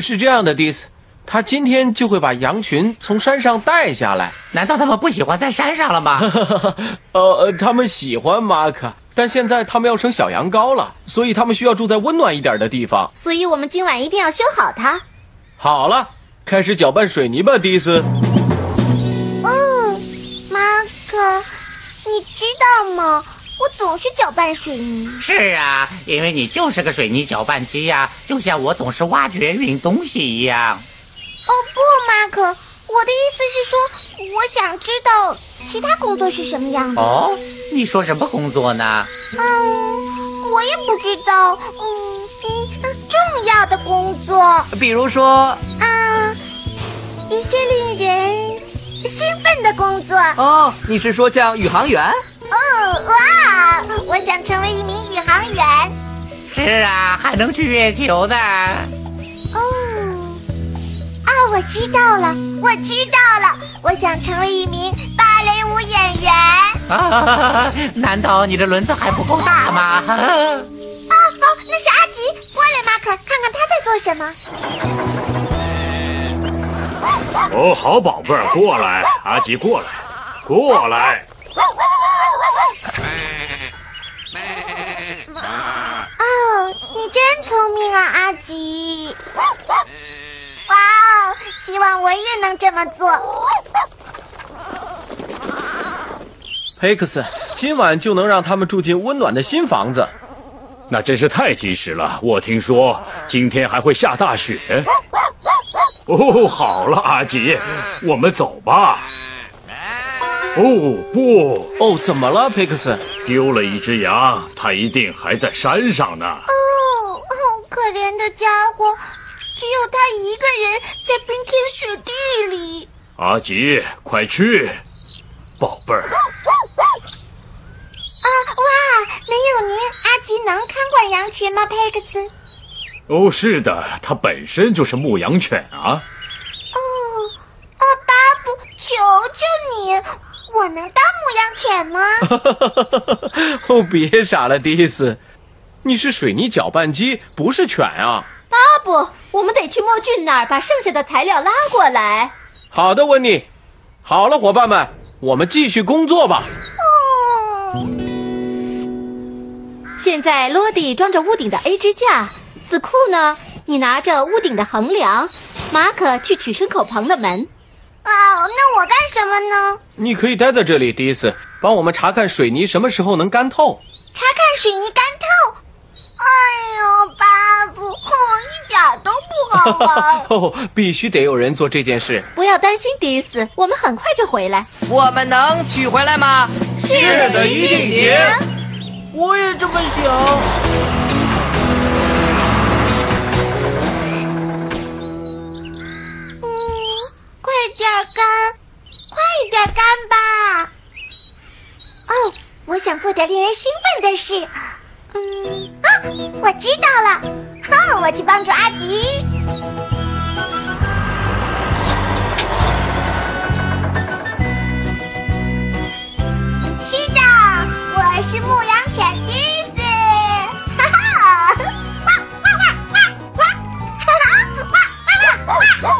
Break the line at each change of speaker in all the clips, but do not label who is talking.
是这样的，迪斯，他今天就会把羊群从山上带下来。
难道他们不喜欢在山上了吗？
呃呃，他们喜欢马克，但现在他们要生小羊羔了，所以他们需要住在温暖一点的地方。
所以我们今晚一定要修好它。
好了，开始搅拌水泥吧，迪斯。
嗯，马克，你知道吗？我总是搅拌水泥。
是啊，因为你就是个水泥搅拌机呀、就像我总是挖掘运东西一样。
哦不，马可，我的意思是说，我想知道其他工作是什么样的。
哦，你说什么工作呢？
嗯，我也不知道。嗯嗯，重要的工作
比如说，
啊，一些令人兴奋的工作。
哦，你是说像宇航员？
哦哇！
是啊，还能去月球呢。
哦，啊，我知道了，我知道了，我想成为一名芭蕾舞演员。
啊，难道你的轮子还不够大吗？
啊哦，那是阿吉，过来，马可，看看他在做什么。
哦，好宝贝儿，过来，阿吉过来，过来。
哦，你真聪明啊，阿吉！哇哦，希望我也能这么做。
佩克斯，今晚就能让他们住进温暖的新房子。
那真是太及时了。我听说今天还会下大雪。哦，好了，阿吉，我们走吧。哦不，
哦，怎么了，佩克斯？
丢了一只羊，它一定还在山上呢。
哦，哦，可怜的家伙，只有他一个人在冰天雪地里。
阿吉，快去，宝贝儿。
啊哇！没有您，阿吉能看管羊群吗，佩克斯？
哦，是的，它本身就是牧羊犬啊。
哦，阿，巴布，求求你，我能当牧羊犬吗？
哦，别傻了，迪斯，你是水泥搅拌机，不是犬啊。
巴布，我们得去墨俊那儿把剩下的材料拉过来。
好的，温妮。好了，伙伴们，我们继续工作吧。
哦，
现在罗迪装着屋顶的 A 支架，死库呢，你拿着屋顶的横梁，马可去取牲口棚的门。
啊，那我干什么呢？
你可以待在这里，迪斯，帮我们查看水泥什么时候能干透。
查看水泥干透。哎呦，巴布，哦，一点儿都不好玩。
哦，必须得有人做这件事。
不要担心，迪斯，我们很快就回来。
我们能取回来吗？
是
的一定行我也这么想。
嗯，快点干，快点干吧。哦，我想做点令人兴奋的事。我知道了，哼、我去帮助阿吉。是的，我是牧羊犬迪斯，哈哈，哇哇哇哇哇，哈哈，哇哇哇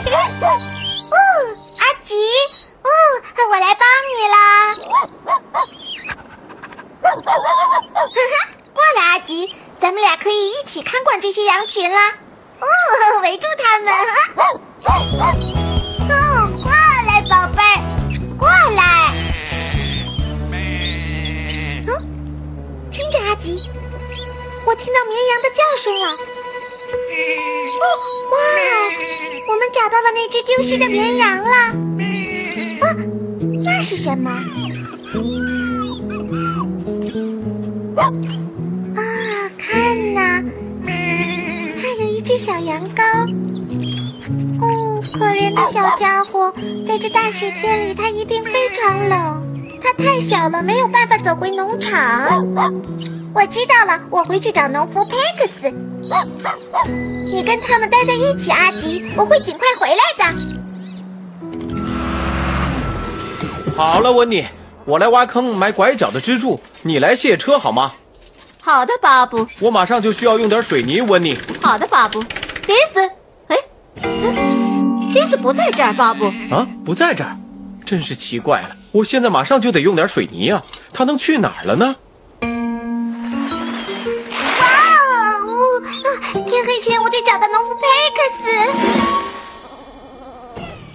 哇，哦，阿吉，哦，我来帮你啦，哈哈，过来，阿吉，咱们俩可以一起看管这些羊群啦，哦，围住它们，哦，过来，宝贝，过来。嗯，听着，阿吉，我听到绵羊的叫声了。哦，哇，我们找到了那只丢失的绵羊了。啊，那是什么？小羊羔。哦，可怜的小家伙，在这大雪天里，它一定非常冷。它太小了，没有办法走回农场。我知道了，我回去找农夫佩克斯。你跟他们待在一起，阿吉，我会尽快回来的。
好了，温妮，我来挖坑埋拐角的支柱，你来卸车好吗？
好的，巴布。
我马上就需要用点水泥，温你。
好的，巴布。迪斯，哎，哎迪斯不在这儿，巴布。
啊，不在这儿，真是奇怪了。我现在马上就得用点水泥啊，他能去哪儿了呢？
哇哦！啊天黑前我得找到农夫佩克斯。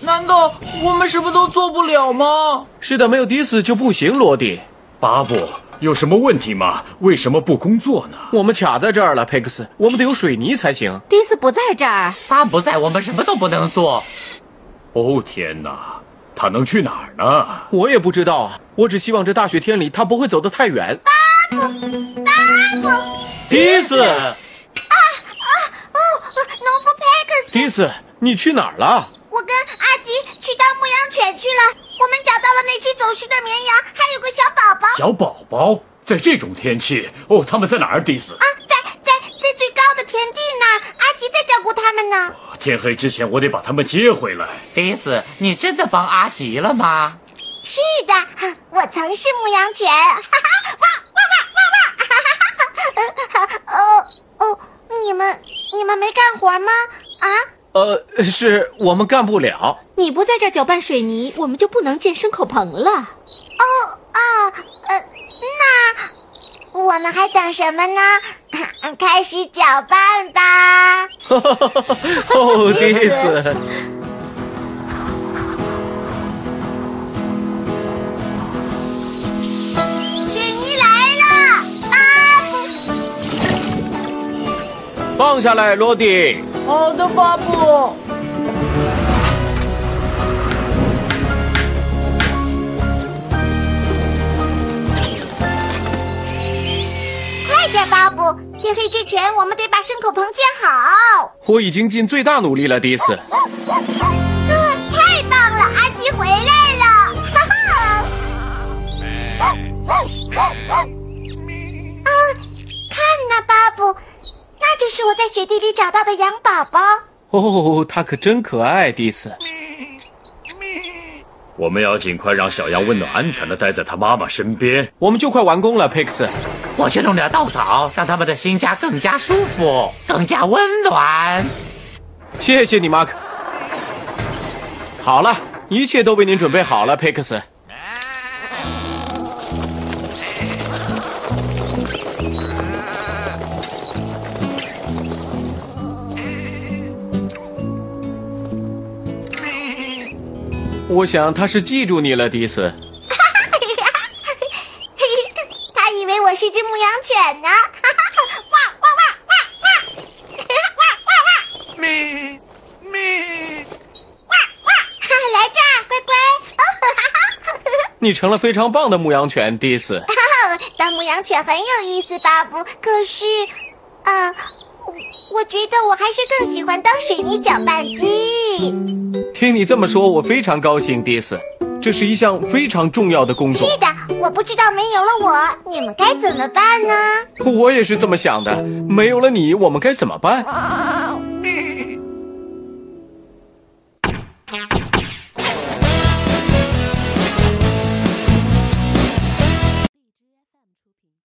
难道我们什么都做不了吗？
是的，没有迪斯就不行，罗迪。
巴布，有什么问题吗？为什么不工作呢？
我们卡在这儿了，佩克斯，我们得有水泥才行。
迪斯不在这儿，
他不在，我们什么都不能做。
哦天哪，他能去哪儿呢？
我也不知道啊，我只希望这大雪天里他不会走得太远。巴布，巴布迪斯，啊啊
哦，农夫佩克斯，
迪斯，你去哪儿了？
我跟阿吉去了。我们找到了那只走失的绵羊，还有个小宝宝。
小宝宝，在这种天气，哦，他们在哪儿？迪斯，
啊，在在在最高的田地那儿，阿吉在照顾他们呢。
天黑之前我得把他们接回来。
迪斯，你真的帮阿吉了吗？
是的，我曾是牧羊犬。哈哈，哇哇哇哇哇！哈哈哈哈！哦哦，你们你们没干活吗？啊？
呃，是我们干不了。
你不在这儿搅拌水泥，我们就不能建牲口棚了。
哦啊，呃，那我们还等什么呢？开始搅拌吧！
哦，迪斯，
水泥来了，啊，
放下来，罗迪。
好的，巴布。
快点，巴布！天黑之前，我们得把牲口棚建好。
我已经尽最大努力了，迪斯。
那就是我在雪地里找到的羊宝宝。
哦，它可真可爱，迪斯。
我们要尽快让小羊温暖安全的待在它妈妈身边。
我们就快完工了，佩克斯。
我去弄点稻草，让他们的新家更加舒服，更加温暖。
谢谢你，马克。好了，一切都为您准备好了，佩克斯。我想他是记住你了，迪斯。
他以为我是只牧羊犬呢！哈哈，哇哇哇哇哇！哇哇哇
！Me, me.
哇哇！来这儿，乖乖！哦哈哈哈！
你成了非常棒的牧羊犬，迪斯。
当牧羊犬很有意思，巴布。可是，啊、我我觉得我还是更喜欢当水泥搅拌机。
听你这么说，我非常高兴，迪斯。这是一项非常重要的工作
是。的，我不知道没有了我，你们该怎么办呢？
我也是这么想的。没有了你，我们该怎么办？